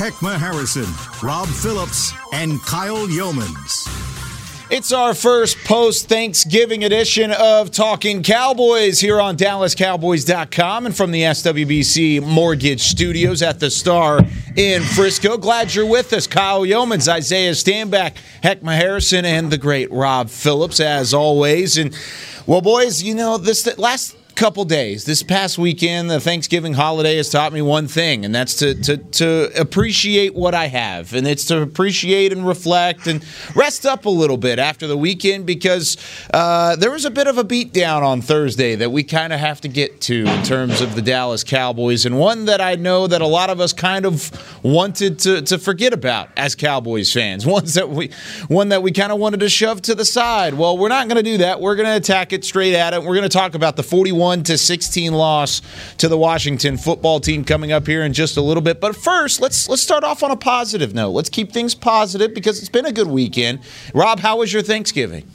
Heckma Harrison, Rob Phillips, and Kyle Youmans. It's our first post Thanksgiving edition of Talking Cowboys here on DallasCowboys.com and from the SWBC Mortgage Studios at the Star in Frisco. Glad you're with us. Kyle Youmans, Isaiah Stanback, Heckma Harrison, and the great Rob Phillips, as always. And well, boys, you know, this last couple days. This past weekend, the Thanksgiving holiday has taught me one thing, and that's to, to, to appreciate what I have. And it's to appreciate and reflect and rest up a little bit after the weekend because uh, there was a bit of a beatdown on Thursday that we kind of have to get to in terms of the Dallas Cowboys, and one that I know that a lot of us kind of wanted to, to forget about as Cowboys fans. Ones that we, one that we kind of wanted to shove to the side. Well, we're not going to do that. We're going to attack it straight at it. We're going to talk about the 41 to 16 loss to the Washington football team coming up here in just a little bit. But first, let's let's start off on a positive note. Let's keep things positive because it's been a good weekend. Rob, how was your Thanksgiving?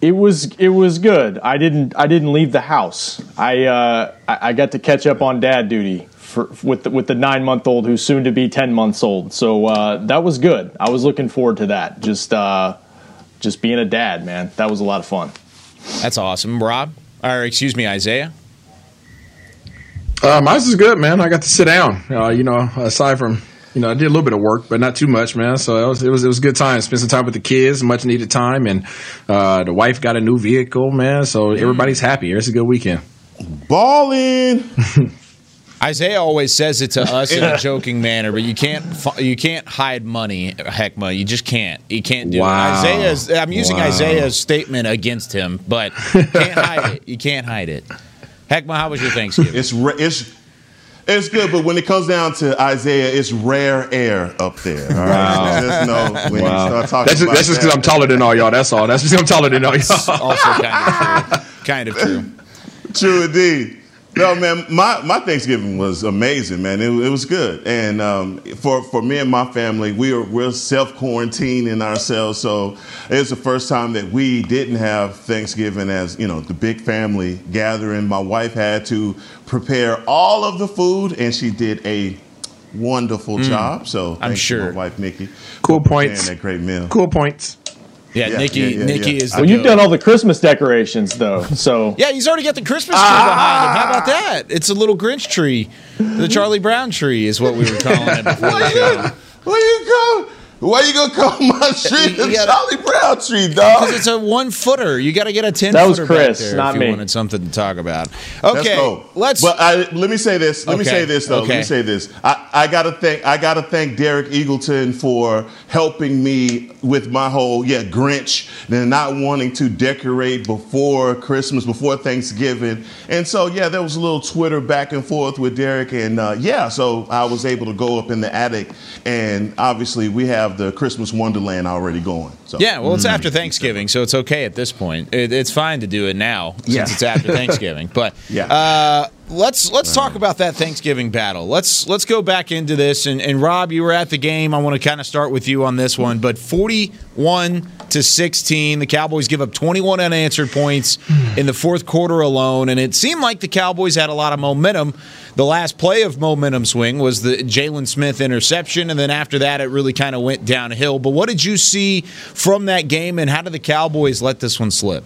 It was it was good. I didn't I didn't leave the house. I uh, I got to catch up on dad duty for, with the, with the nine month old who's soon to be ten months old. So uh, that was good. I was looking forward to that. Just uh, just being a dad, man. That was a lot of fun. That's awesome, Rob. Or excuse me, Isaiah. Uh, mine was good, man. I got to sit down. Uh, you know, aside from you know, I did a little bit of work, but not too much, man. So it was it was it was a good time. Spent some time with the kids, much needed time, and uh, the wife got a new vehicle, man. So everybody's happy. It's a good weekend. Balling. Isaiah always says it to us in a joking manner, but you can't you can't hide money, Heckma. You just can't. You can't do Wow. it. Isaiah's. I'm using Wow. Isaiah's statement against him, but you can't hide it. You can't hide it. Heckma, how was your Thanksgiving? It's ra- it's it's good, but when it comes down to Isaiah, it's rare air up there. All right, just know when you start talking That's just, about that's just because I'm taller than all y'all. That's all. That's just 'cause I'm taller than all y'all. also kind of true. Kind of true. True indeed. No, man, my, my Thanksgiving was amazing, man. It, it was good, and um, for for me and my family, we are we're self quarantining ourselves. So it's the first time that we didn't have Thanksgiving as you know the big family gathering. My wife had to prepare all of the food, and she did a wonderful job. So I'm thanks to sure. my wife Nikki. Cool for preparing points. That great meal. Cool points. Yeah, Yeah, Nikki. yeah, yeah, Nikki yeah. is. The Well, you've goat. done all the Christmas decorations though, so Yeah, he's already got the Christmas tree behind him. How about ah. that? It's a little Grinch tree. The Charlie Brown tree is what we were calling it before the show. Where you go? Why you gonna call my tree the gotta- Charlie Brown tree, dog? Because it's a one footer. You got to get a ten. That was footer back Chris, there not if you me. wanted something to talk about. Okay, cool. let's. But I, let me say this. Let me say this though. Let me say this. I, I gotta thank I gotta thank Derek Eagleton for helping me with my whole yeah Grinch and not wanting to decorate before Christmas, before Thanksgiving, and so yeah, there was a little Twitter back and forth with Derek, and uh, yeah, so I was able to go up in the attic, and obviously we have the Christmas Wonderland already going. So yeah, well, it's after Thanksgiving, so it's okay at this point. It, it's fine to do it now since Yeah. it's after Thanksgiving. But Yeah. uh, let's let's talk about that Thanksgiving battle. Let's let's go back into this. And, and Rob, you were at the game. I want to kind of start with you on this one. But forty-one to sixteen, the Cowboys give up twenty-one unanswered points in the fourth quarter alone, and it seemed like the Cowboys had a lot of momentum. The last play of momentum swing was the Jaylon Smith interception, and then after that, it really kind of went downhill. But what did you see from that game, and how did the Cowboys let this one slip?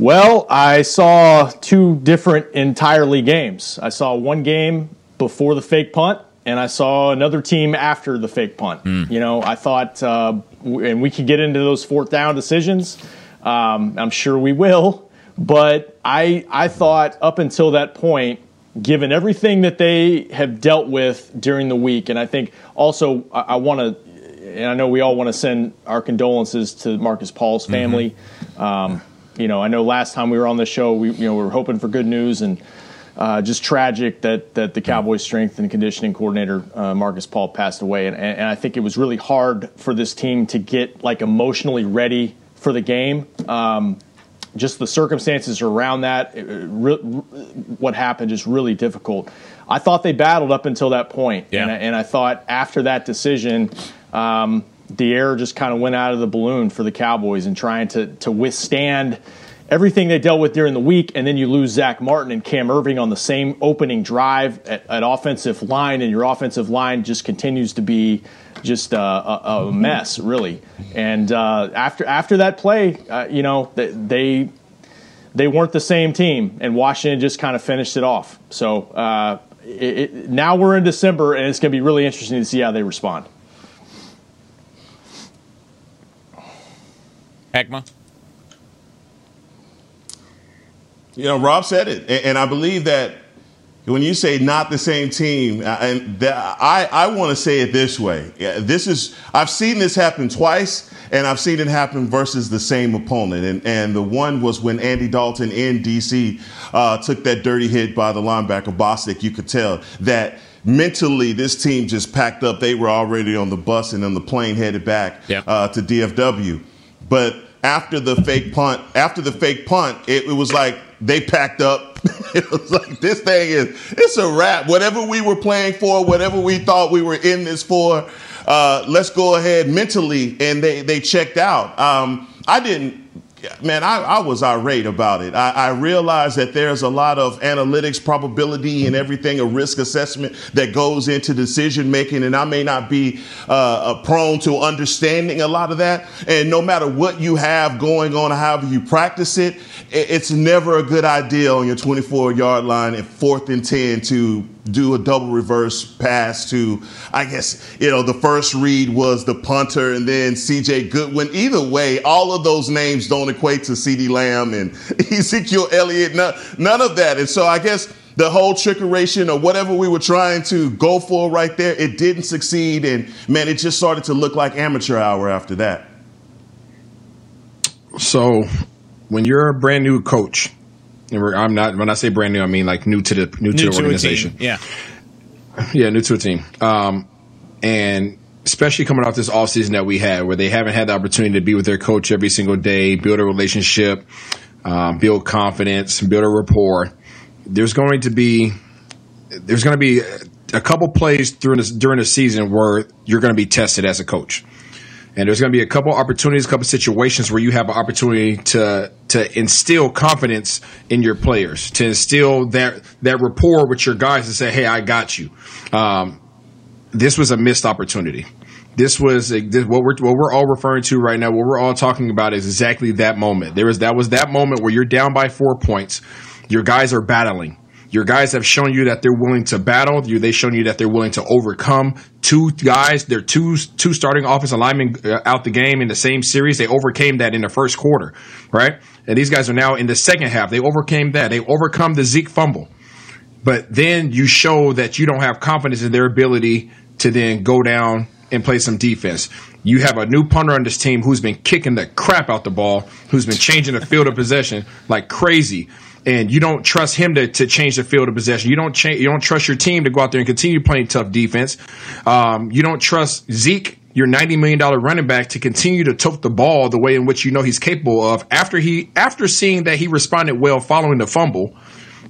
Well, I saw two different entirely games. I saw one game before the fake punt, and I saw another team after the fake punt. You know, I thought, uh, and we could get into those fourth down decisions. Um, I'm sure we will, but I I thought up until that point, given everything that they have dealt with during the week, and I think also I, I want to, and I know we all want to send our condolences to Marcus Paul's family. Um, you know, I know last time we were on the show, we you know we were hoping for good news, and uh, just tragic that that the Cowboys' strength and conditioning coordinator uh, Marcus Paul passed away, and, and I think it was really hard for this team to get like emotionally ready for the game. Um, just the circumstances around that, it, re- what happened, is really difficult. I thought they battled up until that point, Yeah. and, I, and I thought after that decision. Um, the air just kind of went out of the balloon for the Cowboys and trying to to withstand everything they dealt with during the week, and then you lose Zach Martin and Cam Erving on the same opening drive at, at offensive line, and your offensive line just continues to be just a, a, a mess, really. And uh, after after that play, uh, you know they, they they weren't the same team, and Washington just kind of finished it off. So uh, it, it, now we're in December, and it's going to be really interesting to see how they respond. Heckma? You know, Rob said it, and, and I believe that when you say not the same team, uh, and I, I want to say it this way: this is I've seen this happen twice, and I've seen it happen versus the same opponent, and and the one was when Andy Dalton in DC uh, took that dirty hit by the linebacker Bostic. You could tell that mentally this team just packed up. They were already on the bus and on the plane headed back uh, to DFW. But after the fake punt, after the fake punt, it, it was like they packed up. it was like this thing is it's a wrap. Whatever we were playing for, whatever we thought we were in this for, uh, let's go ahead mentally. And they they checked out. Um, I didn't. Man, I, I was irate about it. I, I realized that there's a lot of analytics, probability, and everything, a risk assessment that goes into decision making, and I may not be uh, uh, prone to understanding a lot of that. And no matter what you have going on, however you practice it, it- it's never a good idea on your 24 yard line at fourth and 10 to do a double reverse pass to, I guess, you know, the first read was the punter and then CJ Goodwin. Either way, all of those names don't equate to CeeDee Lamb and Ezekiel Elliott, none, none of that. And so I guess the whole trickeration or whatever we were trying to go for right there, it didn't succeed. And man, it just started to look like amateur hour after that. So, when you're a brand new coach, I'm not when I say brand new, I mean like new to the new, New to the organization. Yeah. Yeah, new to a team. Um, and especially coming off this offseason that we had, where they haven't had the opportunity to be with their coach every single day, build a relationship, um, build confidence, build a rapport. There's going to be there's going to be a couple plays during this during the season where you're going to be tested as a coach. And there's going to be a couple opportunities, a couple situations where you have an opportunity to to instill confidence in your players, to instill that that rapport with your guys, and say, "Hey, I got you." Um, this was a missed opportunity. This was a, this, what we're what we're all referring to right now. What we're all talking about is exactly that moment. There was that was that moment where you're down by four points. Your guys are battling. Your guys have shown you that they're willing to battle. You, they've shown you that they're willing to overcome. Two guys, they're two two starting offensive linemen uh, out the game in the same series. They overcame that in the first quarter, right? And these guys are now in the second half. They overcame that. They overcome the Zeke fumble. But then you show that you don't have confidence in their ability to then go down and play some defense. You have a new punter on this team who's been kicking the crap out the ball, who's been changing the field of possession like crazy. And you don't trust him to, to change the field of possession. You don't cha- you don't trust your team to go out there and continue playing tough defense. Um, you don't trust Zeke, your ninety million dollar running back, to continue to tote the ball the way in which you know he's capable of. After he after seeing that he responded well following the fumble,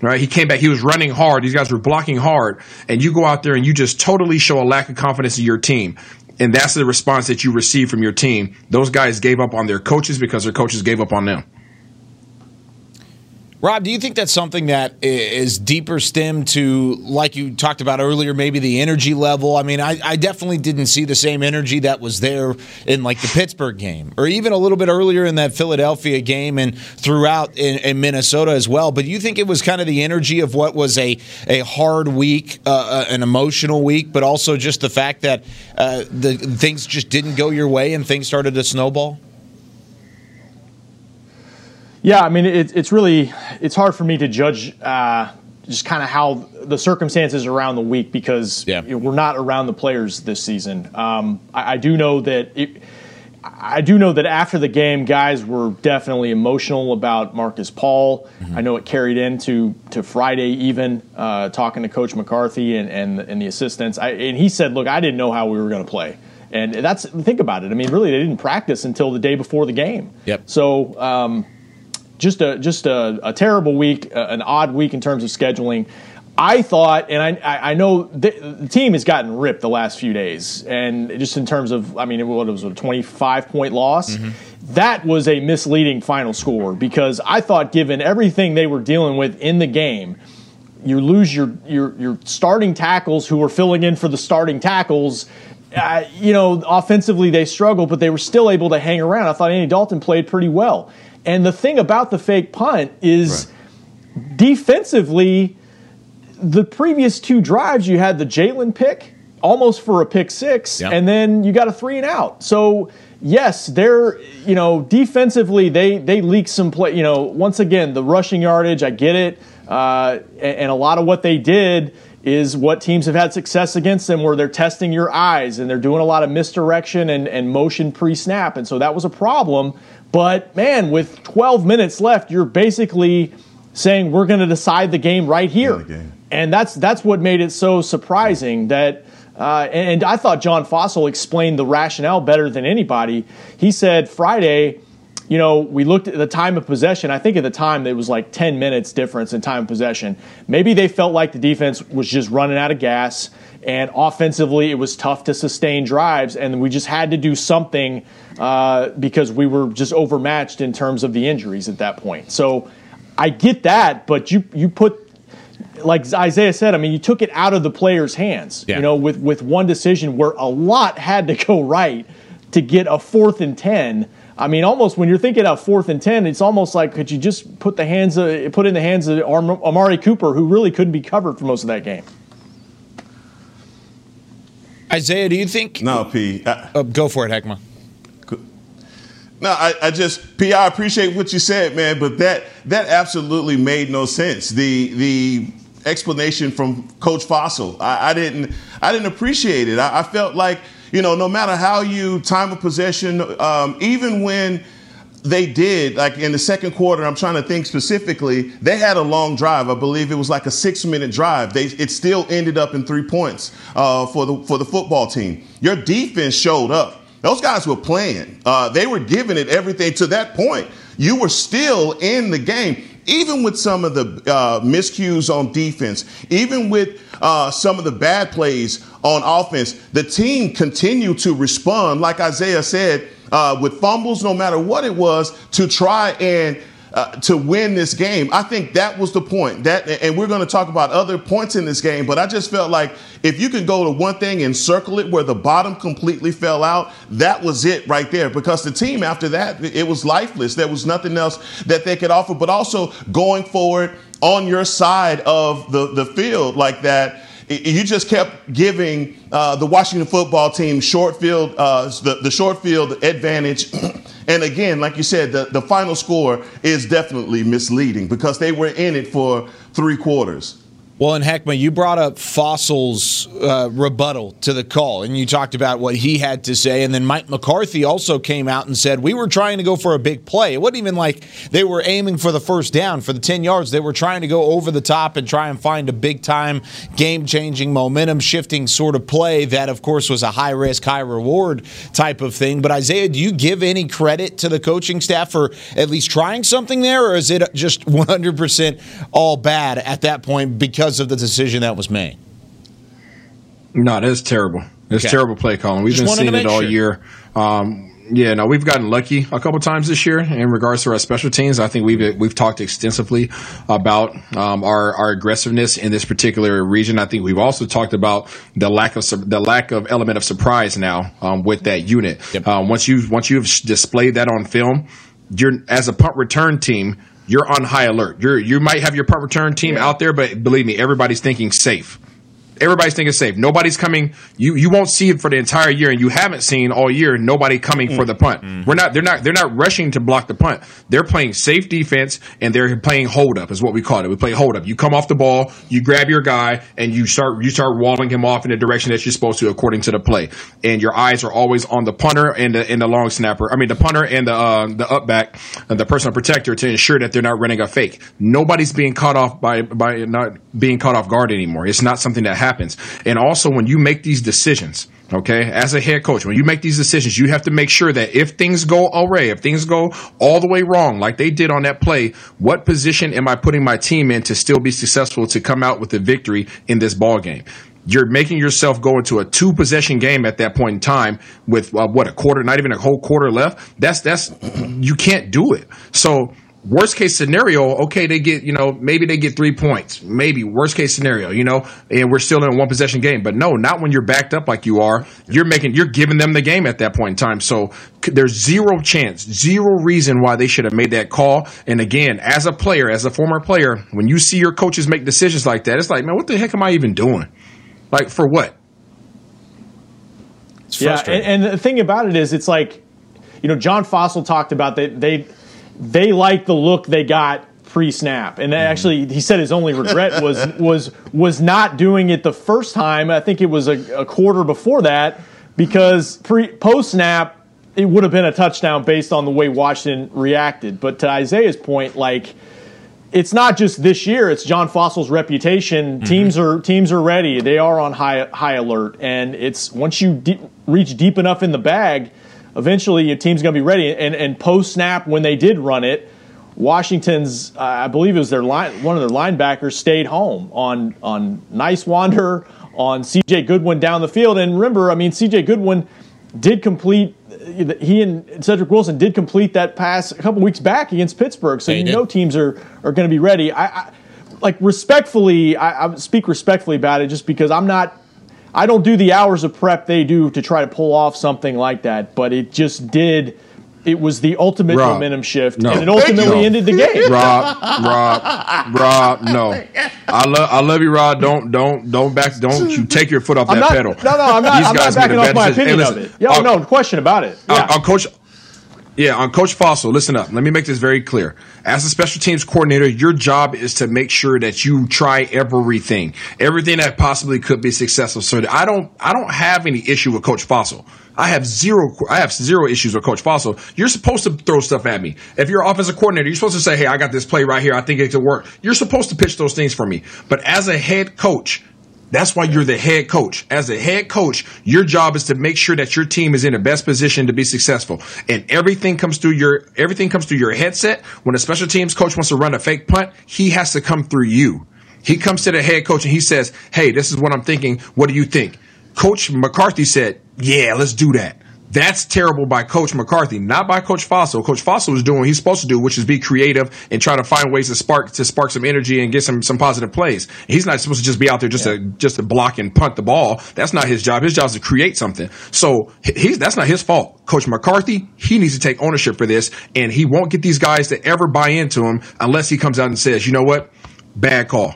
right? He came back. He was running hard. These guys were blocking hard, and you go out there and you just totally show a lack of confidence in your team. And that's the response that you receive from your team. Those guys gave up on their coaches because their coaches gave up on them. Rob, do you think that's something that is deeper stem to, like you talked about earlier, maybe the energy level? I mean, I, I definitely didn't see the same energy that was there in like the Pittsburgh game, or even a little bit earlier in that Philadelphia game, and throughout in, in Minnesota as well. But you think it was kind of the energy of what was a a hard week, uh, uh, an emotional week, but also just the fact that uh, the things just didn't go your way and things started to snowball? Yeah, I mean, it, it's really it's hard for me to judge uh, just kind of how the circumstances around the week because Yeah. you know, we're not around the players this season. Um, I, I do know that it, I do know that after the game, guys were definitely emotional about Marcus Paul. Mm-hmm. I know it carried into to Friday, even uh, talking to Coach McCarthy and, and, and the assistants. I, and he said, "Look, I didn't know how we were going to play." And that's think about it. I mean, really, they didn't practice until the day before the game. Yep. So, um, just a just a, a terrible week, uh, an odd week in terms of scheduling. I thought, and I, I know the, the, team has gotten ripped the last few days, and just in terms of, I mean, what was a 25 point loss. Mm-hmm. That was a misleading final score because I thought, given everything they were dealing with in the game, you lose your your, your starting tackles who were filling in for the starting tackles. Uh, you know, offensively they struggled, but they were still able to hang around. I thought Andy Dalton played pretty well. And the thing about the fake punt is right. defensively the previous two drives, you had the Jaylon pick almost for a pick six, yep. and then you got a three and out. So yes, they're you know defensively they they leak some play. You know, once again the rushing yardage, I get it, uh, and, and, a lot of what they did is what teams have had success against them, where they're testing your eyes and they're doing a lot of misdirection and, and motion pre-snap, and so that was a problem. But man, with 12 minutes left, you're basically saying we're going to decide the game right here. Game and that's that's what made it so surprising that. Uh, and I thought John Fassel explained the rationale better than anybody. He said Friday, you know, we looked at the time of possession. I think at the time it was like 10 minutes difference in time of possession. Maybe they felt like the defense was just running out of gas, and offensively it was tough to sustain drives, and we just had to do something uh, because we were just overmatched in terms of the injuries at that point. So I get that, but you you put like Isaiah said, I mean, you took it out of the player's hands. Yeah. You know, with with one decision where a lot had to go right to get a fourth and ten. I mean, almost when you're thinking of fourth and ten, it's almost like could you just put the hands of, put in the hands of Amari Cooper, who really couldn't be covered for most of that game. Isaiah, do you think? No, P. I, uh, go for it, Heckma. No, I, I, just P. I appreciate what you said, man, but that that absolutely made no sense. The the explanation from Coach Fassel, I, I didn't I didn't appreciate it. I, I, felt like you know, no matter how you time of possession, um, even when they did like in the second quarter i'm trying to think specifically they had a long drive. I believe it was like a six minute drive. They it still ended up in three points uh, for the for the football team. Your defense showed up. Those guys were playing. Uh, they were giving it everything. To that point. You were still in the game, even with some of the uh, miscues on defense, even with uh, some of the bad plays on offense. The team continued to respond, like Isaiah said, uh, with fumbles, no matter what it was, to try and uh, to win this game. I think that was the point. That, and we're going to talk about other points in this game, but I just felt like if you could go to one thing and circle it where the bottom completely fell out, that was it right there. Because the team after that, it was lifeless. There was nothing else that they could offer. But also going forward on your side of the the field like that you just kept giving uh, the Washington football team short field, uh, the, the short field advantage. And again, like you said, the, the final score is definitely misleading because they were in it for three quarters. Well, and Heckma, you brought up Fassel's uh, rebuttal to the call, and you talked about what he had to say. And then Mike McCarthy also came out and said, We were trying to go for a big play. It wasn't even like they were aiming for the first down for the 10 yards. They were trying to go over the top and try and find a big time, game changing, momentum shifting sort of play that, of course, was a high risk, high reward type of thing. But Isaiah, do you give any credit to the coaching staff for at least trying something there, or is it just 100% all bad at that point because? Because of the decision that was made. No, that's terrible. It's okay. terrible play calling. We've Just been seeing it all sure. year. Um, yeah, no, we've gotten lucky a couple times this year in regards to our special teams. I think we've we've talked extensively about um, our our aggressiveness in this particular region. I think we've also talked about the lack of the lack of element of surprise now um, with that unit. Yep. Um, once you once you've displayed that on film, you're as a punt return team, you're on high alert. You're you might have your punt return team yeah. out there, but believe me, everybody's thinking safe. Everybody's thinking safe. Nobody's coming. You you won't see it for the entire year, and you haven't seen all year nobody coming for the punt. We're not. They're not. They're not rushing to block the punt. They're playing safe defense, and they're playing hold up is what we call it. We play hold up. You come off the ball, you grab your guy, and you start you start walling him off in the direction that you're supposed to according to the play. And your eyes are always on the punter and the and the long snapper. I mean the punter and the uh, the up back, and the personal protector to ensure that they're not running a fake. Nobody's being caught off by by not being caught off guard anymore. It's not something that happens. And also when you make these decisions, okay, as a head coach, when you make these decisions, you have to make sure that if things go awry, if things go all the way wrong, like they did on that play, what position am I putting my team in to still be successful to come out with a victory in this ball game? You're making yourself go into a two possession game at that point in time with uh, what a quarter, not even a whole quarter left. That's that's you can't do it. So worst case scenario, okay, they get, you know, maybe they get three points. Maybe worst case scenario, you know, and we're still in a one possession game. But no, not when you're backed up like you are. You're making, you're giving them the game at that point in time. So there's zero chance, zero reason why they should have made that call. And again, as a player, as a former player, when you see your coaches make decisions like that, it's like, man, what the heck am I even doing? Like, for what? It's Yeah, and, and the thing about it is, it's like, you know, John Fassel talked about that they they like the look they got pre-snap, and Mm-hmm. actually, he said his only regret was was was not doing it the first time. I think it was a, a quarter before that because pre post snap it would have been a touchdown based on the way Washington reacted. But to Isaiah's point, like it's not just this year. It's John Fassel's reputation. Teams are teams are ready. They are on high high alert, and it's once you de- reach deep enough in the bag, eventually your team's going to be ready. And and post snap when they did run it, Washington's uh, I believe it was their line one of their linebackers stayed home on on nice wander on C.J. Goodwin down the field. And remember, I mean C.J. Goodwin did complete. He and Cedric Wilson did complete that pass a couple weeks back against Pittsburgh, so you did. know teams are, are going to be ready. I, I like respectfully. I, I speak respectfully about it, just because I'm not. I don't do the hours of prep they do to try to pull off something like that, but it just did. It was the ultimate Rob, momentum shift, no. and it ultimately No. ended the game. Rob, Rob, Rob, no. I love, I love you, Rob. Don't, don't, don't back, don't you take your foot off I'm that not, pedal. no, no, I'm not. These I'm not backing off my opinion Hey, of it. Yo, uh, no question about it. uh, Yeah. on Coach, yeah, on Coach Fassel. Listen up. Let me make this very clear. As a special teams coordinator, your job is to make sure that you try everything, everything that possibly could be successful. So I don't, I don't have any issue with Coach Fassel. I have zero, I have zero issues with Coach Fassel. You're supposed to throw stuff at me. If you're offensive coordinator, you're supposed to say, "Hey, I got this play right here. I think it could work." You're supposed to pitch those things for me. But as a head coach, that's why you're the head coach. As a head coach, your job is to make sure that your team is in the best position to be successful. And everything comes through your everything comes through your headset. When a special teams coach wants to run a fake punt, he has to come through you. He comes to the head coach and he says, "Hey, this is what I'm thinking. What do you think?" Coach McCarthy said, "Yeah, let's do that." That's terrible by Coach McCarthy, not by Coach Fassel. Coach Fassel is doing what he's supposed to do, which is be creative and try to find ways to spark to spark some energy and get some some positive plays. He's not supposed to just be out there just to just to block and punt the ball. That's not his job. His job is to create something. So he's that's not his fault. Coach McCarthy, he needs to take ownership for this, and he won't get these guys to ever buy into him unless he comes out and says, "You know what? Bad call."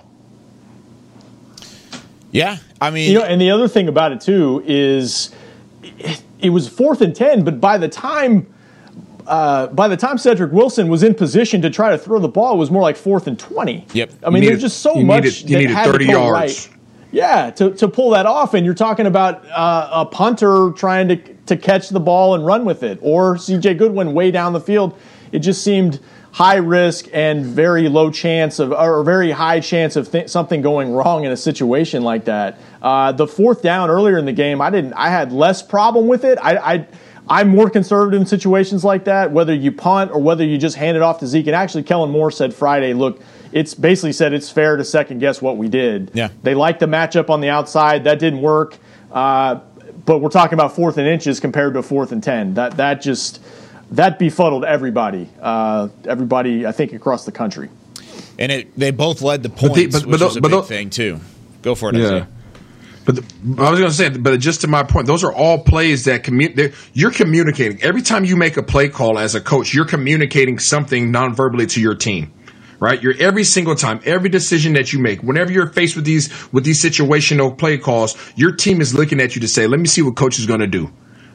yeah, I mean, You know, and the other thing about it too is it, it was fourth and ten, but by the time uh, by the time Cedric Wilson was in position to try to throw the ball, it was more like fourth and twenty. Yep. I mean, there's just so you much needed- you that needed had to 30 go yards. right. Yeah, to, to pull that off, and you're talking about uh, a punter trying to to catch the ball and run with it, or C.J. Goodwin way down the field. It just seemed high risk and very low chance of, or very high chance of th- something going wrong in a situation like that. Uh, the fourth down earlier in the game, I didn't. I had less problem with it. I. I I'm more conservative in situations like that, whether you punt or whether you just hand it off to Zeke. And actually, Kellen Moore said Friday, look, it's basically said it's fair to second guess what we did. Yeah. They liked the matchup on the outside. That didn't work. Uh, but we're talking about fourth and inches compared to fourth and 10. That, that just, that befuddled everybody. Uh, everybody, I think, across the country. and it they both led the the- points, but- which but was a the- but big the- thing too. Go for it, Yeah. Isaiah. But the, I was going to say, but just to my point, those are all plays that commu- you're communicating. Every time you make a play call as a coach, you're communicating something non-verbally to your team, right? You're every single time, every decision that you make, whenever you're faced with these with these situational play calls, your team is looking at you to say, "Let me see what coach is going to do."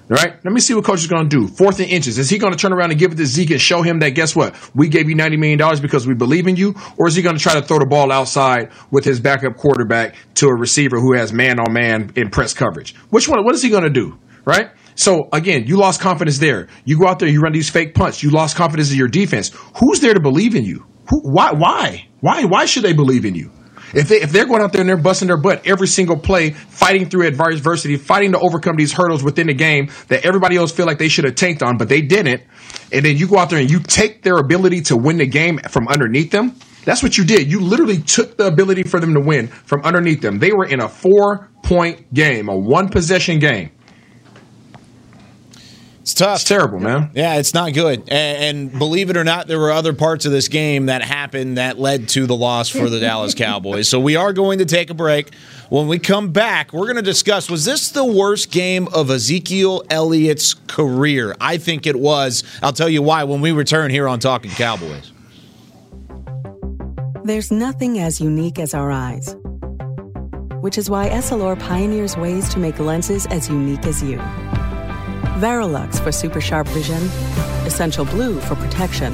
All right, let me see what coach is going to do. Fourth and inches. Is he going to turn around and give it to Zeke and show him that guess what? We gave you ninety million dollars because we believe in you, or is he going to try to throw the ball outside with his backup quarterback to a receiver who has man on man in press coverage? Which one? What is he going to do? Right. So again, you lost confidence there. You go out there, you run these fake punts. You lost confidence in your defense. Who's there to believe in you? Who, why? Why? Why? Why should they believe in you? If they if they're going out there and they're busting their butt every single play, fighting through adversity, fighting to overcome these hurdles within the game that everybody else feel like they should have tanked on, but they didn't, and then you go out there and you take their ability to win the game from underneath them. That's what you did. You literally took the ability for them to win from underneath them. They were in a four point game, a one possession game. It's tough. It's terrible, man. Yeah, it's not good. And, and, believe it or not, there were other parts of this game that happened that led to the loss for the Dallas Cowboys. So we are going to take a break. When we come back, we're going to discuss was this the worst game of Ezekiel Elliott's career? I think it was. I'll tell you why when we return here on Talking Cowboys. There's nothing as unique as our eyes, which is why Essilor pioneers ways to make lenses as unique as you. Varilux for super sharp vision, Essential Blue for protection,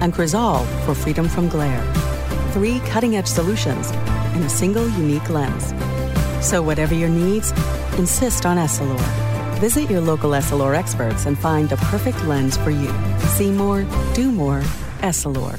and Crizal for freedom from glare. Three cutting edge solutions in a single unique lens. So, whatever your needs, insist on Essilor. Visit your local Essilor experts and find the perfect lens for you. See more, do more, Essilor.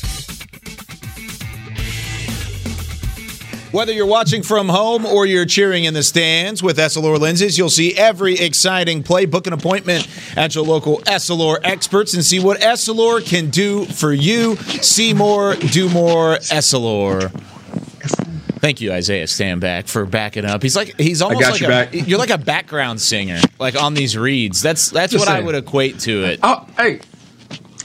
Whether you're watching from home or you're cheering in the stands with Essilor lenses, you'll see every exciting play. Book an appointment at your local Essilor experts and see what Essilor can do for you. See more, do more, Essilor. Thank you, Isaiah Stanback, for backing up. He's like he's almost like you a, back. you're like a background singer, like on these reads. That's that's Just what I would equate to it. Oh, hey,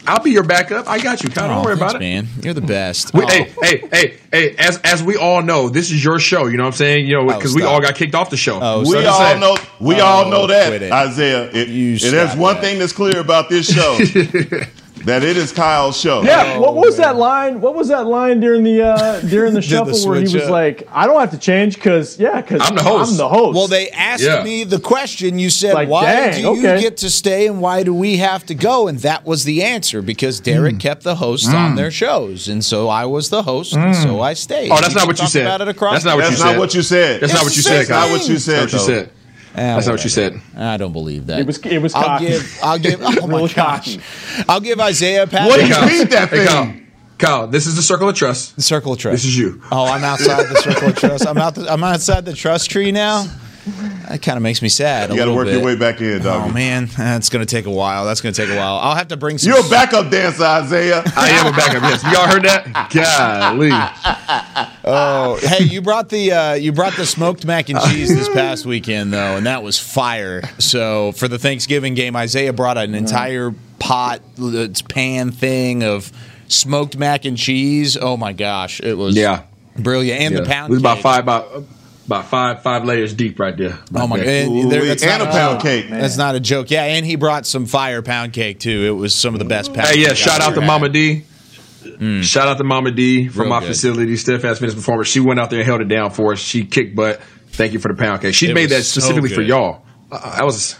I'll be your backup. I got you, Kyle. Oh, don't Oh, worry thanks, about it. man. You're the best. We, Oh. Hey, hey, hey, hey! As as we all know, this is your show. You know what I'm saying? You know, Oh, because we all got kicked off the show. Oh, We so- all saying. know. We Oh, all know that, quit it. Isaiah. It, You and there's one that. thing that's clear about this show: that it is Kyle's show. Yeah, what Oh, was that line? What was that line during the uh, during the shuffle where he was up. like, "I don't have to change because yeah, because I'm the host." I'm the host." Well, they asked Yeah. me the question. You said, Like, "Why dang, do you okay. get to stay and why do we have to go?" And that was the answer because Derek Hmm. kept the hosts on their shows, and so I was the host, and so I stayed. Oh, that's not what you said. About it across That's not what That's you not said. what you said. That's not what you said, the Kyle. Not what you said. That's not what you said. Ah, that's not what you said. I don't believe that. It was- it was I'll cocky. give. I'll give. Oh my Real gosh! cocky. I'll give Isaiah a pat. What do you Kyle. read that Hey, Kyle. this is the circle of trust. The circle of trust. This is you. Oh, I'm outside the circle of trust. I'm out. The, I'm outside the trust tree now. That kind of makes me sad. You got to work your way back in, Oh man, that's going to take a while. That's going to take a while. I'll have to bring some. You're a backup dancer, Isaiah. I am a backup. Yes, y'all heard that? Golly. Oh, hey, you brought the uh, you brought the smoked mac and cheese this past weekend though, and that was fire. So for the Thanksgiving game, Isaiah brought an entire pot, it's pan thing of smoked mac and cheese. Oh my gosh, it was Yeah. brilliant. And Yeah. the pound It was about cake. five about about five five layers deep right there. Oh my god! And, there- and a pound cake. That's not a joke. Yeah, and he brought some fire pound cake too. It was some of the best pound. Hey, yeah! Shout out to Mama had. D. Shout out to Mama D from Real my good. facility, steadfast fitness performance. She went out there and held it down for us. She kicked butt. Thank you for the pound cake. She It made was that so specifically for y'all. Uh, that was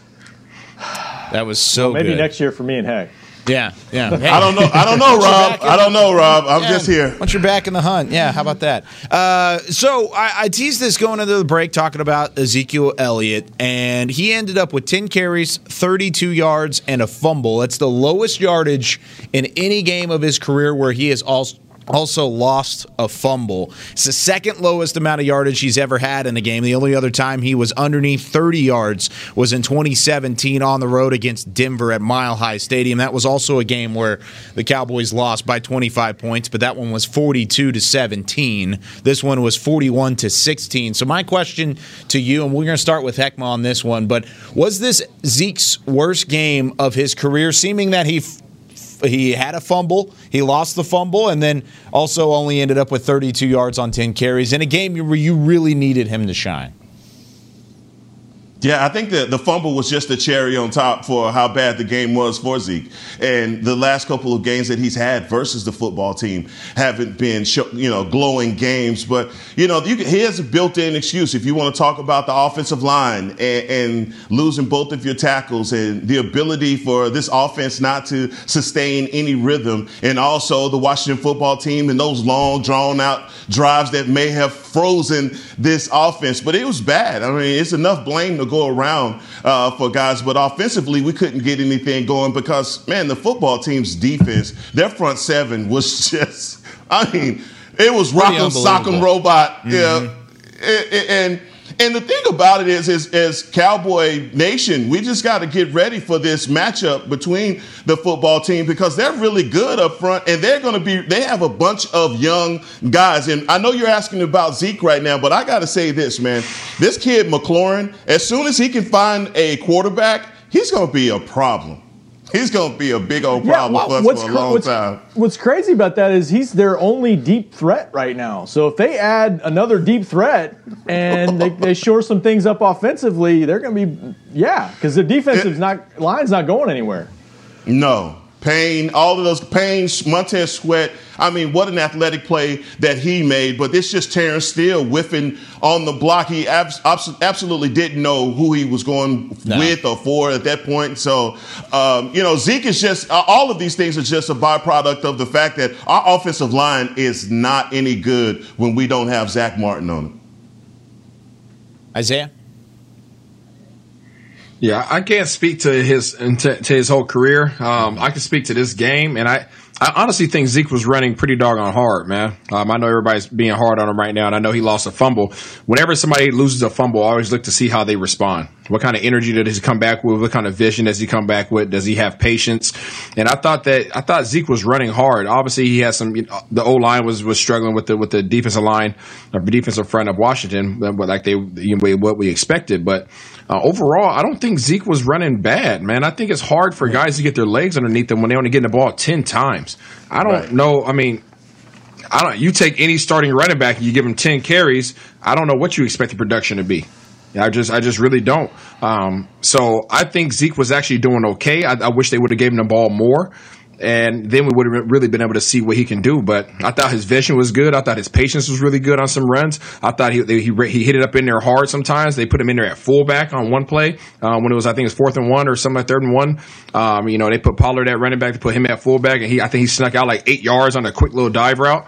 That was so Maybe good. next year for me and Heck. Yeah, yeah. Hey, I don't know. I don't know, Rob. I don't know, Rob. I'm Yeah, just here. Once you're back in the hunt, yeah. How about that? Uh, so I, I teased this going into the break, talking about Ezekiel Elliott, and he ended up with 10 carries, 32 yards, and a fumble. That's the lowest yardage in any game of his career where he has also. Also lost a fumble. It's the second lowest amount of yardage he's ever had in a game. The only other time he was underneath 30 yards was in 2017 on the road against Denver at Mile High Stadium. That was also a game where the Cowboys lost by 25 points, but that one was 42 to 17. This one was 41 to 16. So my question to you, and we're going to start with Heckma on this one, but was this Zeke's worst game of his career, seeming that he he had a fumble, he lost the fumble, and then also only ended up with 32 yards on 10 carries in a game where you really needed him to shine. Yeah, I think that the fumble was just the cherry on top for how bad the game was for Zeke. And the last couple of games that he's had versus the football team haven't been, you know, glowing games. But you know, you can, he has a built-in excuse if you want to talk about the offensive line and, and losing both of your tackles and the ability for this offense not to sustain any rhythm, and also the Washington football team and those long, drawn-out drives that may have frozen this offense. But it was bad. I mean, it's enough blame to go around uh, for guys. But offensively, we couldn't get anything going because, man, the football team's defense, their front seven was just, I mean, it was Pretty rock'em sock'em unbelievable. robot. Yeah. A- a- And and the thing about it is, is as Cowboy Nation, we just got to get ready for this matchup between the football team because they're really good up front, and they're going to be. They have a bunch of young guys, and I know you're asking about Zeke right now, but I got to say this, man. This kid McLaurin, as soon as he can find a quarterback, he's going to be a problem. He's going to be a big old problem well, for us for a long what's- time. What's crazy about that is he's their only deep threat right now. So if they add another deep threat and they, they shore some things up offensively, they're going to be yeah, because their defensive not line's not going anywhere. No. Payne, all of those Payne, Montez Sweat. I mean, what an athletic play that he made. But it's just Terence Steele whiffing on the block. He abs- absolutely didn't know who he was going No. with or for at that point. So, um, you know, Zeke is just, uh, all of these things are just a byproduct of the fact that our offensive line is not any good when we don't have Zach Martin on it. Isaiah? Yeah, I can't speak to his to, his whole career. Um, I can speak to this game, and I, I honestly think Zeke was running pretty doggone hard, man. Um, I know everybody's being hard on him right now, and I know he lost a fumble. Whenever somebody loses a fumble, I always look to see how they respond. What kind of energy does he come back with? What kind of vision does he come back with? Does he have patience? And I thought that I thought Zeke was running hard. Obviously, he has some. You know, the O line was was struggling with the with the defensive line, or defensive front of Washington, like they you know, what we expected, but. Uh, overall, I don't think Zeke was running bad, man. I think it's hard for guys to get their legs underneath them when they only get the ball ten times. I don't Right. know. I mean, I don't. You take any starting running back and you give him ten carries. I don't know what you expect the production to be. I just, I just really don't. Um, so I think Zeke was actually doing okay. I, I wish they would have given the ball more, and then we would have really been able to see what he can do. But I thought his vision was good. I thought his patience was really good on some runs. I thought he he, he hit it up in there hard. Sometimes they put him in there at fullback on one play uh, when it was I think it was fourth and one or something like third and one. Um, you know they put Pollard at running back to put him at fullback, and he I think he snuck out like eight yards on a quick little dive route.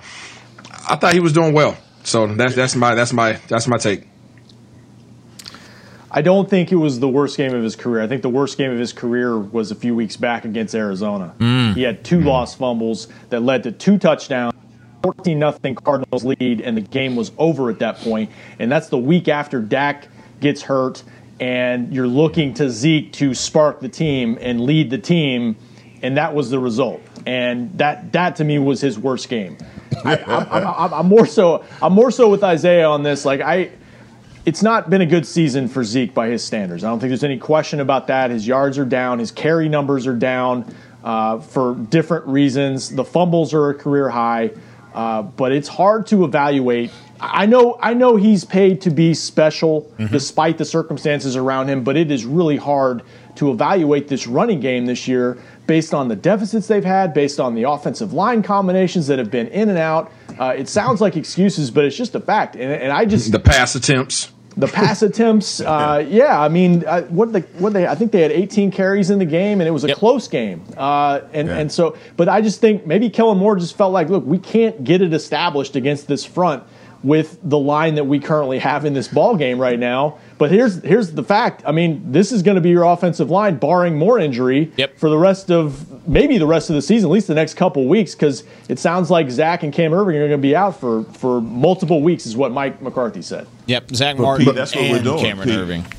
I thought he was doing well. So that's that's my that's my that's my take. I don't think it was the worst game of his career. I think the worst game of his career was a few weeks back against Arizona. Mm. He had two mm. lost fumbles that led to two touchdowns. 14 nothing Cardinals lead, and the game was over at that point. And that's the week after Dak gets hurt, and you're looking to Zeke to spark the team and lead the team, and that was the result. And that that to me was his worst game. I, I'm, I'm, I'm more so I'm more so with Isaiah on this. Like I, it's not been a good season for Zeke by his standards. I don't think there's any question about that. His yards are down, his carry numbers are down. uh, for different reasons. The fumbles are a career high, uh, but it's hard to evaluate. I know, I know he's paid to be special mm-hmm. despite the circumstances around him, but it is really hard to evaluate this running game this year based on the deficits they've had, based on the offensive line combinations that have been in and out. Uh, it sounds like excuses, but it's just a fact. And, and I just the pass attempts the pass attempts, uh, yeah. I mean, uh, what they what they I think they had 18 carries in the game, and it was a yep. close game. Uh, and yeah. and so, but I just think maybe Kellen Moore just felt like, look, we can't get it established against this front with the line that we currently have in this ball game right now. But here's here's the fact. I mean, this is going to be your offensive line, barring more injury, yep. for the rest of maybe the rest of the season, at least the next couple weeks, because it sounds like Zack and Cam Erving are going to be out for for multiple weeks, is what Mike McCarthy said. Yep, Zack Martin Pete, that's what we're doing, Cameron Pete. Erving.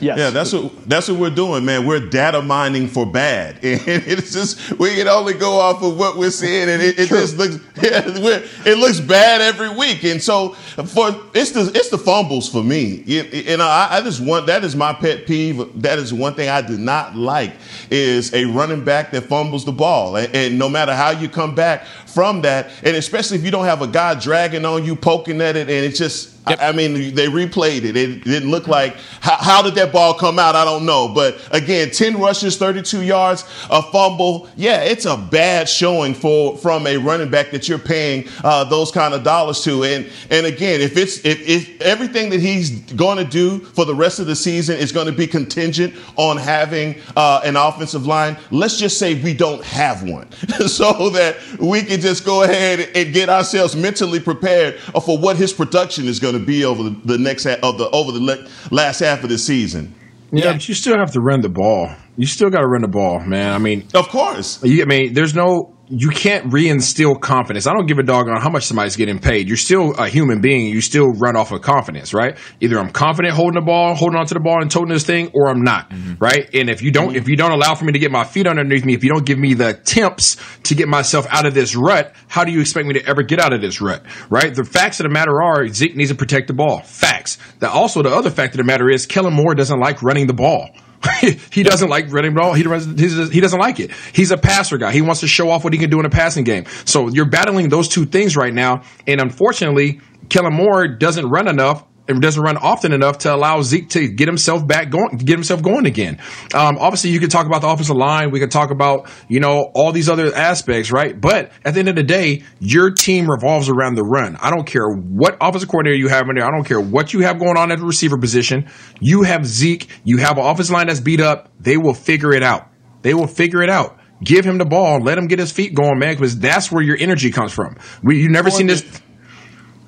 Yes. Yeah, that's what that's what we're doing, man. We're data mining for bad, and it's just we can only go off of what we're seeing, and it, it just looks yeah, it looks bad every week. And so for it's the it's the fumbles for me. You I, I, just want that is my pet peeve. That is one thing I do not like is a running back that fumbles the ball, and, and no matter how you come back from that, and especially if you don't have a guy dragging on you, poking at it, and it's just Yep. I, I, mean, they replayed it. It didn't look like how, how, did that ball come out? I don't know. But again, 10 rushes, 32 yards, a fumble. Yeah, it's a bad showing for from a running back that you're paying uh, those kind of dollars to. And and again, if it's if, if everything that he's going to do for the rest of the season is going to be contingent on having uh, an offensive line, let's just say we don't have one, so that we can just go ahead and get ourselves mentally prepared for what his production is going going to be over the, the next half of the over the le- last half of the season. Yeah, but you still have to run the ball. You still got to run the ball, man. I mean, of course. You, I mean, there's no you can't reinstill confidence. I don't give a dog on how much somebody's getting paid. You're still a human being. You still run off of confidence, right? Either I'm confident holding the ball, holding onto the ball and toting this thing, or I'm not, mm-hmm. right? And if you don't, if you don't allow for me to get my feet underneath me, if you don't give me the attempts to get myself out of this rut, how do you expect me to ever get out of this rut, right? The facts of the matter are Zeke needs to protect the ball. Facts. The, also, the other fact of the matter is Kellen Moore doesn't like running the ball. he doesn't like running ball. He doesn't, he doesn't like it. He's a passer guy. He wants to show off what he can do in a passing game. So you're battling those two things right now. And unfortunately, Kellen Moore doesn't run enough it doesn't run often enough to allow Zeke to get himself back going, get himself going again. Um, obviously, you could talk about the offensive line. We could talk about, you know, all these other aspects, right? But at the end of the day, your team revolves around the run. I don't care what offensive coordinator you have in there. I don't care what you have going on at the receiver position. You have Zeke. You have an offensive line that's beat up. They will figure it out. They will figure it out. Give him the ball. Let him get his feet going, man, because that's where your energy comes from. We, you never fourth seen this.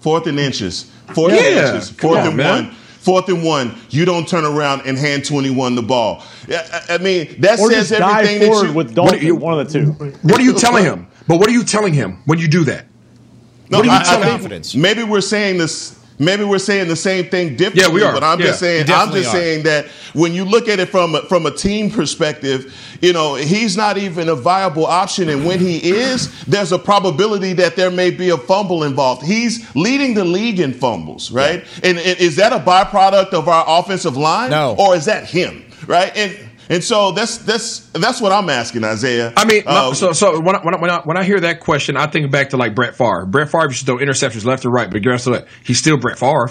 fourth and inches Fourth yeah. and inches. Fourth on, and man. one. Fourth and one, you don't turn around and hand 21 the ball. I, mean, that or says everything that you. with Dalton, you, one of the two. What are you telling him? But what are you telling him when you do that? No, what are you I, telling confidence. Maybe we're saying this Maybe we're saying the same thing differently. Yeah, we are. But I'm yeah, just saying, I'm just are. saying that when you look at it from a, from a team perspective, you know, he's not even a viable option. And when he is, there's a probability that there may be a fumble involved. He's leading the league in fumbles, right? Yeah. And, and is that a byproduct of our offensive line? No. Or is that him, right? And and so that's that's that's what I'm asking, Isaiah. I mean, uh, so so when I, when I, when I, when I hear that question, I think back to like Brett Favre. Brett Favre used to throw interceptions left and right, but guess what? He's still Brett Favre.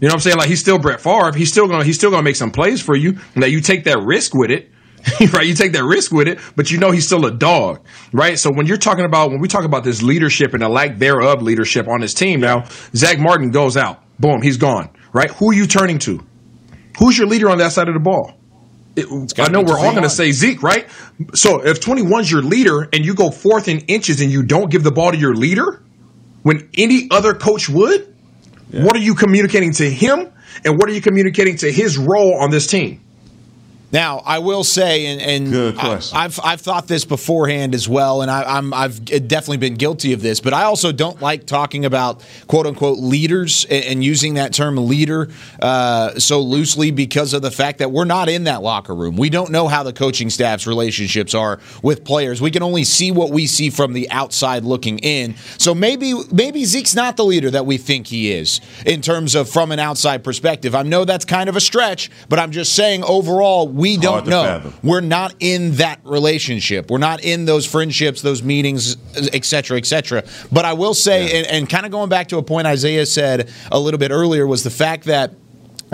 You know what I'm saying? Like he's still Brett Favre. He's still gonna he's still gonna make some plays for you. Now you take that risk with it. right? You take that risk with it, but you know he's still a dog, right? So when you're talking about when we talk about this leadership and the lack thereof leadership on his team now, Zack Martin goes out, boom, he's gone, right? Who are you turning to? Who's your leader on that side of the ball? It, I know we're all going to say Zeke, right? So if 21's your leader and you go fourth in inches and you don't give the ball to your leader when any other coach would, yeah. what are you communicating to him and what are you communicating to his role on this team? Now, I will say, and, and I, have I've thought this beforehand as well, and I, am I've definitely been guilty of this. But I also don't like talking about quote unquote leaders and, and using that term leader uh, so loosely because of the fact that we're not in that locker room. We don't know how the coaching staff's relationships are with players. We can only see what we see from the outside looking in. So maybe maybe Zeke's not the leader that we think he is in terms of from an outside perspective. I know that's kind of a stretch, but I'm just saying overall we don't know. fathom. We're not in that relationship. We're not in those friendships, those meetings, et cetera, et cetera. But I will say, and, and kind of going back to a point Isaiah said a little bit earlier, was the fact that.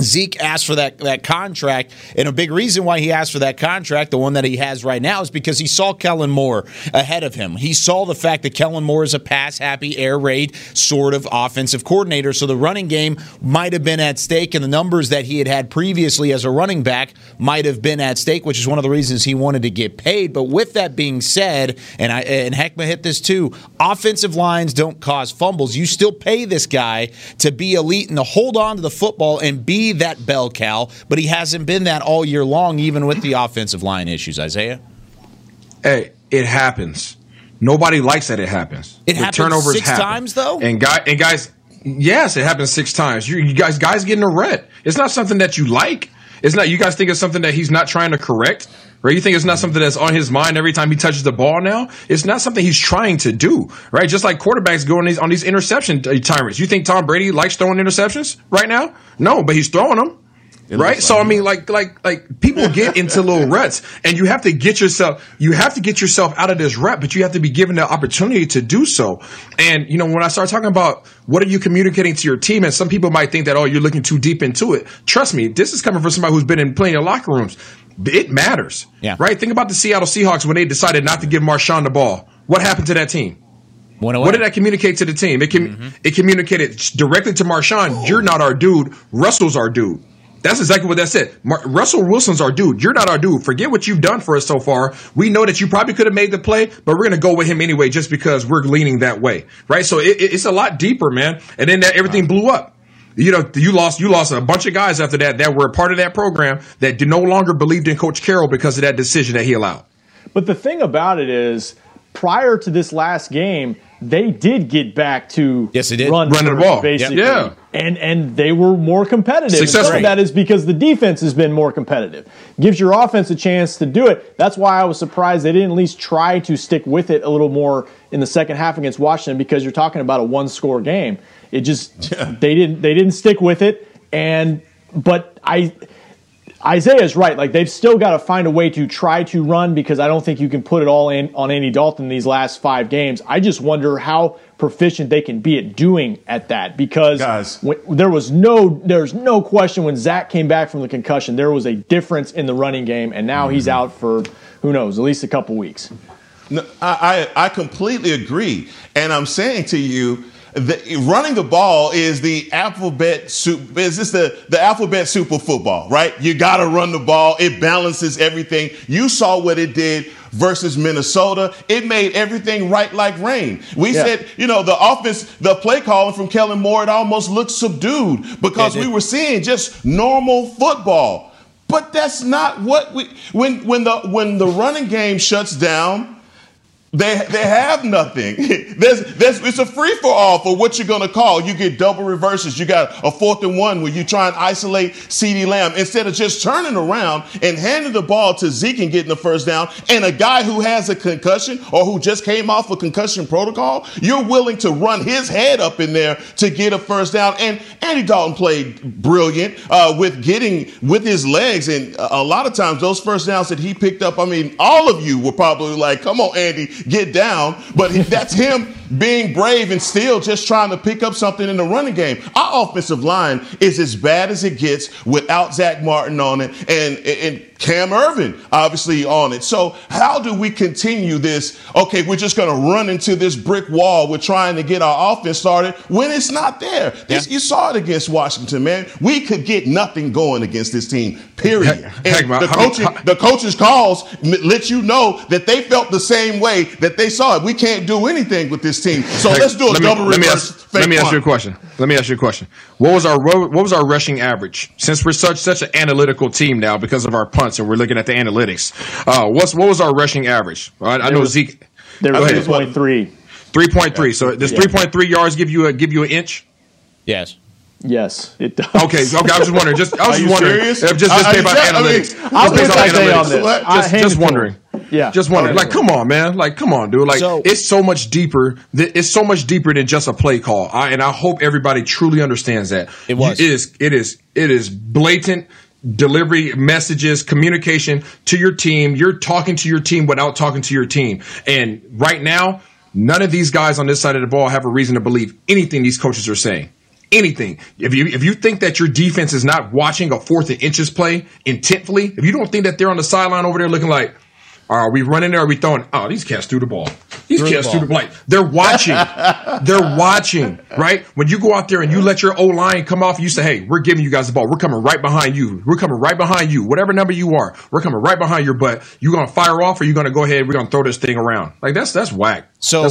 Zeke asked for that, that contract, and a big reason why he asked for that contract, the one that he has right now, is because he saw Kellen Moore ahead of him. He saw the fact that Kellen Moore is a pass happy, air raid sort of offensive coordinator, so the running game might have been at stake, and the numbers that he had had previously as a running back might have been at stake, which is one of the reasons he wanted to get paid. But with that being said, and I and hit this too, offensive lines don't cause fumbles. You still pay this guy to be elite and to hold on to the football and be that bell cow, but he hasn't been that all year long, even with the offensive line issues. Isaiah, Hey, it happens. Nobody likes that it happens. It The happened turnovers six happen. times, though? And guy and guys, yes, it happens six times. You, you guys, guys getting a red. It's not something that you like. It's not. You guys think it's something that he's not trying to correct, right? You think it's not something that's on his mind every time he touches the ball. Now it's not something he's trying to do, right? Just like quarterbacks go on these on these interception timers. You think Tom Brady likes throwing interceptions right now? No, but he's throwing them. right. So I mean, like, like, like people get into little ruts, and you have to get yourself, you have to get yourself out of this rut, but you have to be given the opportunity to do so. And you know, when I start talking about what are you communicating to your team, and some people might think that oh, you're looking too deep into it. Trust me, this is coming from somebody who's been in plenty of locker rooms. It matters. Yeah. Right. Think about the Seattle Seahawks when they decided not to give Marshawn the ball. What happened to that team? Went away. What did that communicate to the team? It com- it communicated directly to Marshawn. You're not our dude. Russell's our dude. That's exactly what that said. Mar- Russell Wilson's our dude. You're not our dude. Forget what you've done for us so far. We know that you probably could have made the play, but we're going to go with him anyway, just because we're leaning that way, right? So it, it- it's a lot deeper, man. And then that everything blew up. You know, you lost you lost a bunch of guys after that that were a part of that program that no longer believed in Coach Carroll because of that decision that he allowed. But the thing about it is, prior to this last game, they did get back to yes, they did run Running the ball. basically, Yeah. and and they were more competitive. Successful. that is because the defense has been more competitive. Gives your offense a chance to do it. That's why I was surprised they didn't at least try to stick with it a little more in the second half against Washington because you're talking about a one score game. It just they didn't they didn't stick with it, and but I. Isaiah's right. Like they've still got to find a way to try to run because I don't think you can put it all in on Andy Dalton these last five games. I just wonder how proficient they can be at doing at that because Guys. when, there was no there's no question when Zack came back from the concussion there was a difference in the running game and now he's mm-hmm. out for who knows at least a couple weeks. No, I, I I completely agree, and I'm saying to you that running the ball is the alphabet soup. Is this the the alphabet soup of football? Right? You got to run the ball. It balances everything. You saw what it did versus Minnesota. It made everything right like rain. We Yeah. said, you know, the offense, the play calling from Kellen Moore, it almost looked subdued because we were seeing just normal football. But that's not what we when when the when the running game shuts down. They, they have nothing. There's, there's, it's a free for all for what you're going to call. You get double reverses. You got a fourth and one where you try and isolate CeeDee Lamb instead of just turning around and handing the ball to Zeke and getting the first down. And a guy who has a concussion or who just came off a concussion protocol, you're willing to run his head up in there to get a first down. And Andy Dalton played brilliant uh, with getting with his legs. And a a lot of times those first downs that he picked up, I mean, all of you were probably like, come on, Andy, get down. But that's him being brave and still just trying to pick up something in the running game. Our offensive line is as bad as it gets without Zack Martin on it and, and Cam Erving obviously on it. So how do we continue this? Okay, we're just going to run into this brick wall. We're trying to get our offense started when it's not there. This, You saw it against Washington, man. We could get nothing going against this team. Period. Heck- And heck, the coaching, the coach's calls let you know that they felt the same way that they saw it. We can't do anything with this team. So Heck, let's do a let me- double let me reverse. ask, fake let me ask you a question. Let me ask you a question. What was our what was our rushing average? Since we're such such an analytical team now because of our punts and we're looking at the analytics. Uh, what's what was our rushing average? I, I know was- Zeke. There Go was ahead. three point three. Three point three. So does Yeah. three point three yards give you a give you an inch? Yes. Yes, it does. Okay, okay. I was just wondering. Just I was just wondering. serious? If just just are based you on just- I mean, analytics. I'll Just based on Isaiah on analytics. this. What? I Just, hand just wondering. Him. Yeah, Just wondering. Like, come on, man. Like, come on, dude. Like, So- it's so much deeper. th- It's so much deeper than just a play call. I, and I hope everybody truly understands that. It was. You- It is. It is. It is blatant. delivery messages, communication to your team. You're talking to your team without talking to your team. And right now, none of these guys on this side of the ball have a reason to believe anything these coaches are saying. Anything. If you if you think that your defense is not watching a fourth and inches play intentfully, if you don't think that they're on the sideline over there looking like, are we running there? Are we throwing? Oh, these cats threw the ball. These Threw the cats threw the ball. ball. Like, they're watching. they're watching, right? When you go out there and you let your O line come off, you say, "Hey, we're giving you guys the ball. We're coming right behind you. We're coming right behind you. Whatever number you are, we're coming right behind your butt. You're gonna fire off, or you're gonna go ahead? We're gonna throw this thing around. Like that's that's whack. So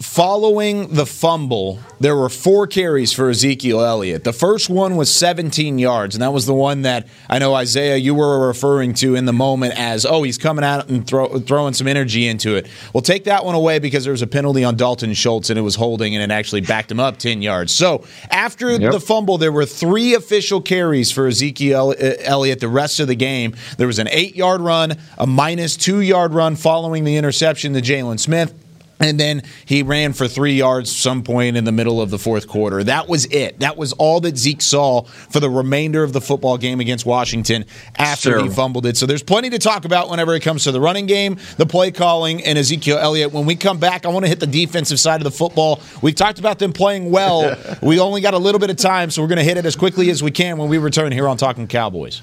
following the fumble, there were four carries for Ezekiel Elliott. The first one was 17 yards, and that was the one that I know Isaiah you were referring to in the moment as, oh, he's coming out and throw, throwing some energy into it. Well, take that one away because there was a penalty on Dalton Schultz, and it was holding, and it actually backed him up 10 yards. So after Yep. the fumble, there were three official carries for Ezekiel uh, Elliott the rest of the game. There was an eight yard run, a minus two yard run following the interception to Jaylon Smith. And then he ran for three yards some point in the middle of the fourth quarter. That was it. That was all that Zeke saw for the remainder of the football game against Washington after he fumbled it. So there's plenty to talk about whenever it comes to the running game, the play calling, and Ezekiel Elliott. When we come back, I want to hit the defensive side of the football. We've talked about them playing well. we only got a little bit of time, so we're going to hit it as quickly as we can when we return here on Talking Cowboys.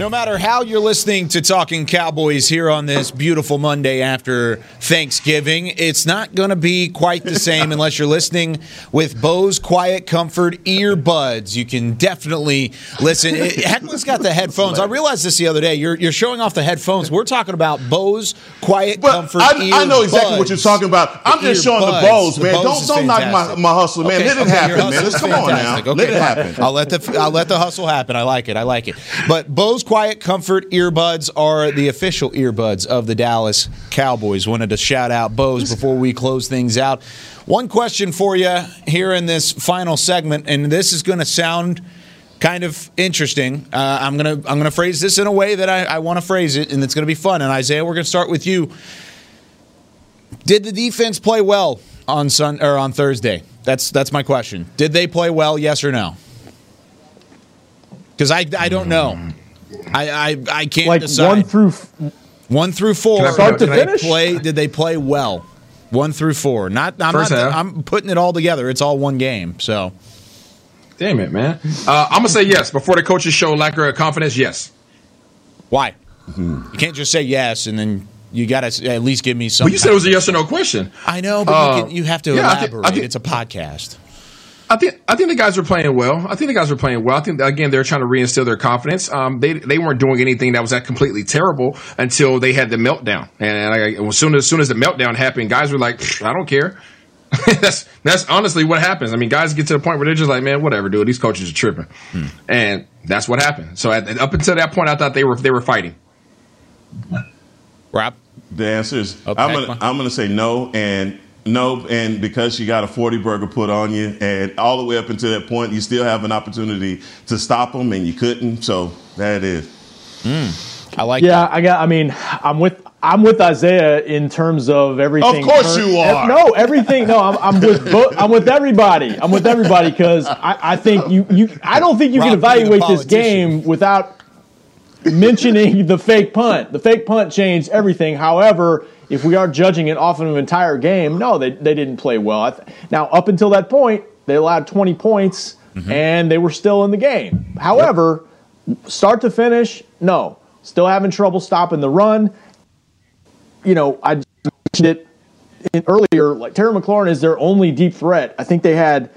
No matter how you're listening to Talking Cowboys here on this beautiful Monday after Thanksgiving, it's not going to be quite the same unless you're listening with Bose Quiet Comfort earbuds. You can definitely listen. Heckman's got the headphones. I realized this the other day. You're, you're showing off the headphones. We're talking about Bose Quiet Comfort I, I know exactly what you're talking about. I'm just showing the earbuds. bows, The man. Bose don't don't knock my, my hustle, man. Okay, Let it okay, happen, man. Let's come on now. Okay, Let it happen. I'll let the I'll let the hustle happen. I like it. I like it. But Bose Quiet Comfort earbuds are the official earbuds of the Dallas Cowboys. Wanted to shout out Bose before we close things out. One question for you here in this final segment, and this is going to sound kind of interesting. Uh, I'm gonna I'm gonna phrase this in a way that I, I want to phrase it, and it's going to be fun. And Isaiah, we're going to start with you. Did the defense play well on Sun or on Thursday? That's that's my question. Did they play well? Yes or no? Because I, I don't know. I I, I can't Like decide. one through one through four. Can I start to did they finish? play? Did they play well? One through four. Not. I'm First not. half. I'm putting it all together. It's all one game. So Damn it, man. Uh, I'm gonna say yes before the coaches show lack of confidence. Yes. why? You can't just say yes and then you got to at least give me some. Well, you said it was a yes or no question. I know, but Uh, you, can, you have to yeah, I think- elaborate. I think- it's a podcast. I think I think the guys were playing well. I think the guys were playing well. I think again they're trying to reinstill their confidence. Um, they they weren't doing anything that was that completely terrible until they had the meltdown. And I, as soon as, as soon as the meltdown happened, guys were like, I don't care. that's that's honestly what happens. I mean, guys get to the point where they're just like, man, whatever, dude. These coaches are tripping, hmm. and that's what happened. So at, up until that point, I thought they were they were fighting. Rob, the answer is okay, I'm gonna I'm gonna say no, and no, and because you got a 40 burger put on you, and all the way up until that point, you still have an opportunity to stop them, and you couldn't. So that is. Mm, I like. Yeah, that. I got. I mean, I'm with. I'm with Isaiah in terms of everything. Of course you are. No, everything. No, I'm, I'm with. Bo- I'm with everybody. I'm with everybody because I, I, think you. You. I don't think you Rob can evaluate this game without mentioning the fake punt. The fake punt changed everything. However if we are judging it off of an entire game, no, they, they didn't play well. Now, up until that point, they allowed 20 points mm-hmm. and they were still in the game. However, yep. start to finish, no. Still having trouble stopping the run. You know, I mentioned it earlier, like Terry McLaurin is their only deep threat. I think they had,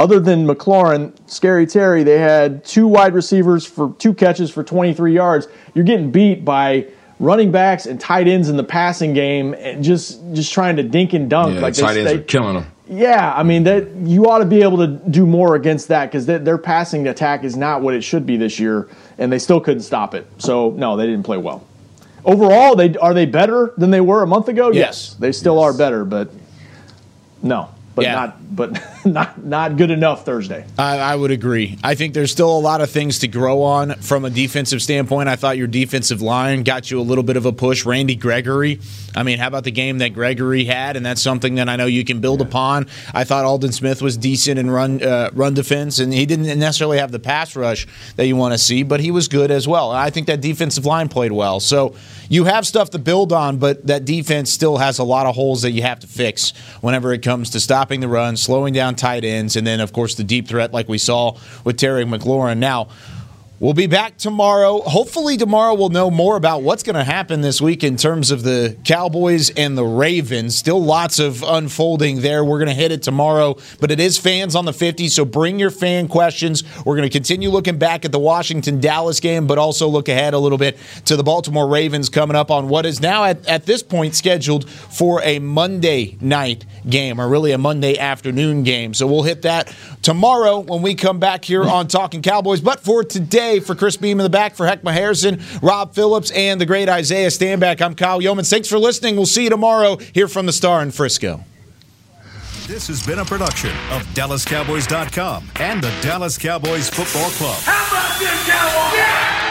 other than McLaurin, Scary Terry, they had two wide receivers for two catches for 23 yards. You're getting beat by running backs and tight ends in the passing game and just just trying to dink and dunk. Yeah, like tight they, ends they, are killing them. Yeah, I mean that you ought to be able to do more against that because their passing attack is not what it should be this year, and they still couldn't stop it. So no, they didn't play well. Overall, they are they better than they were a month ago? Yes, yes they still yes. are better, but no but yeah. not but not not good enough Thursday. I, I, would agree. I think there's still a lot of things to grow on from a defensive standpoint. I thought your defensive line got you a little bit of a push. Randy Gregory. I mean, how about the game that Gregory had? And that's something that I know you can build yeah. upon. I thought Aldon Smith was decent in run uh, run defense, and he didn't necessarily have the pass rush that you want to see, but he was good as well. I think that defensive line played well. So you have stuff to build on, but that defense still has a lot of holes that you have to fix whenever it comes to stopping the run, slowing down tight ends, and then, of course, the deep threat like we saw with Terry McLaurin. Now, We'll be back tomorrow. Hopefully, tomorrow we'll know more about what's going to happen this week in terms of the Cowboys and the Ravens. Still lots of unfolding there. We're going to hit it tomorrow, but it is fans on the 50, so bring your fan questions. We're going to continue looking back at the Washington Dallas game, but also look ahead a little bit to the Baltimore Ravens coming up on what is now at, at this point scheduled for a Monday night game, or really a Monday afternoon game. So we'll hit that tomorrow when we come back here on Talking Cowboys. But for today, for Chris Beam in the back, for Heckma Harrison, Rob Phillips, and the great Isaiah Stanback. I'm Kyle Youmans. Thanks for listening. We'll see you tomorrow here from the Star in Frisco. This has been a production of DallasCowboys.com and the Dallas Cowboys Football Club. How about this, Cowboys? Yeah!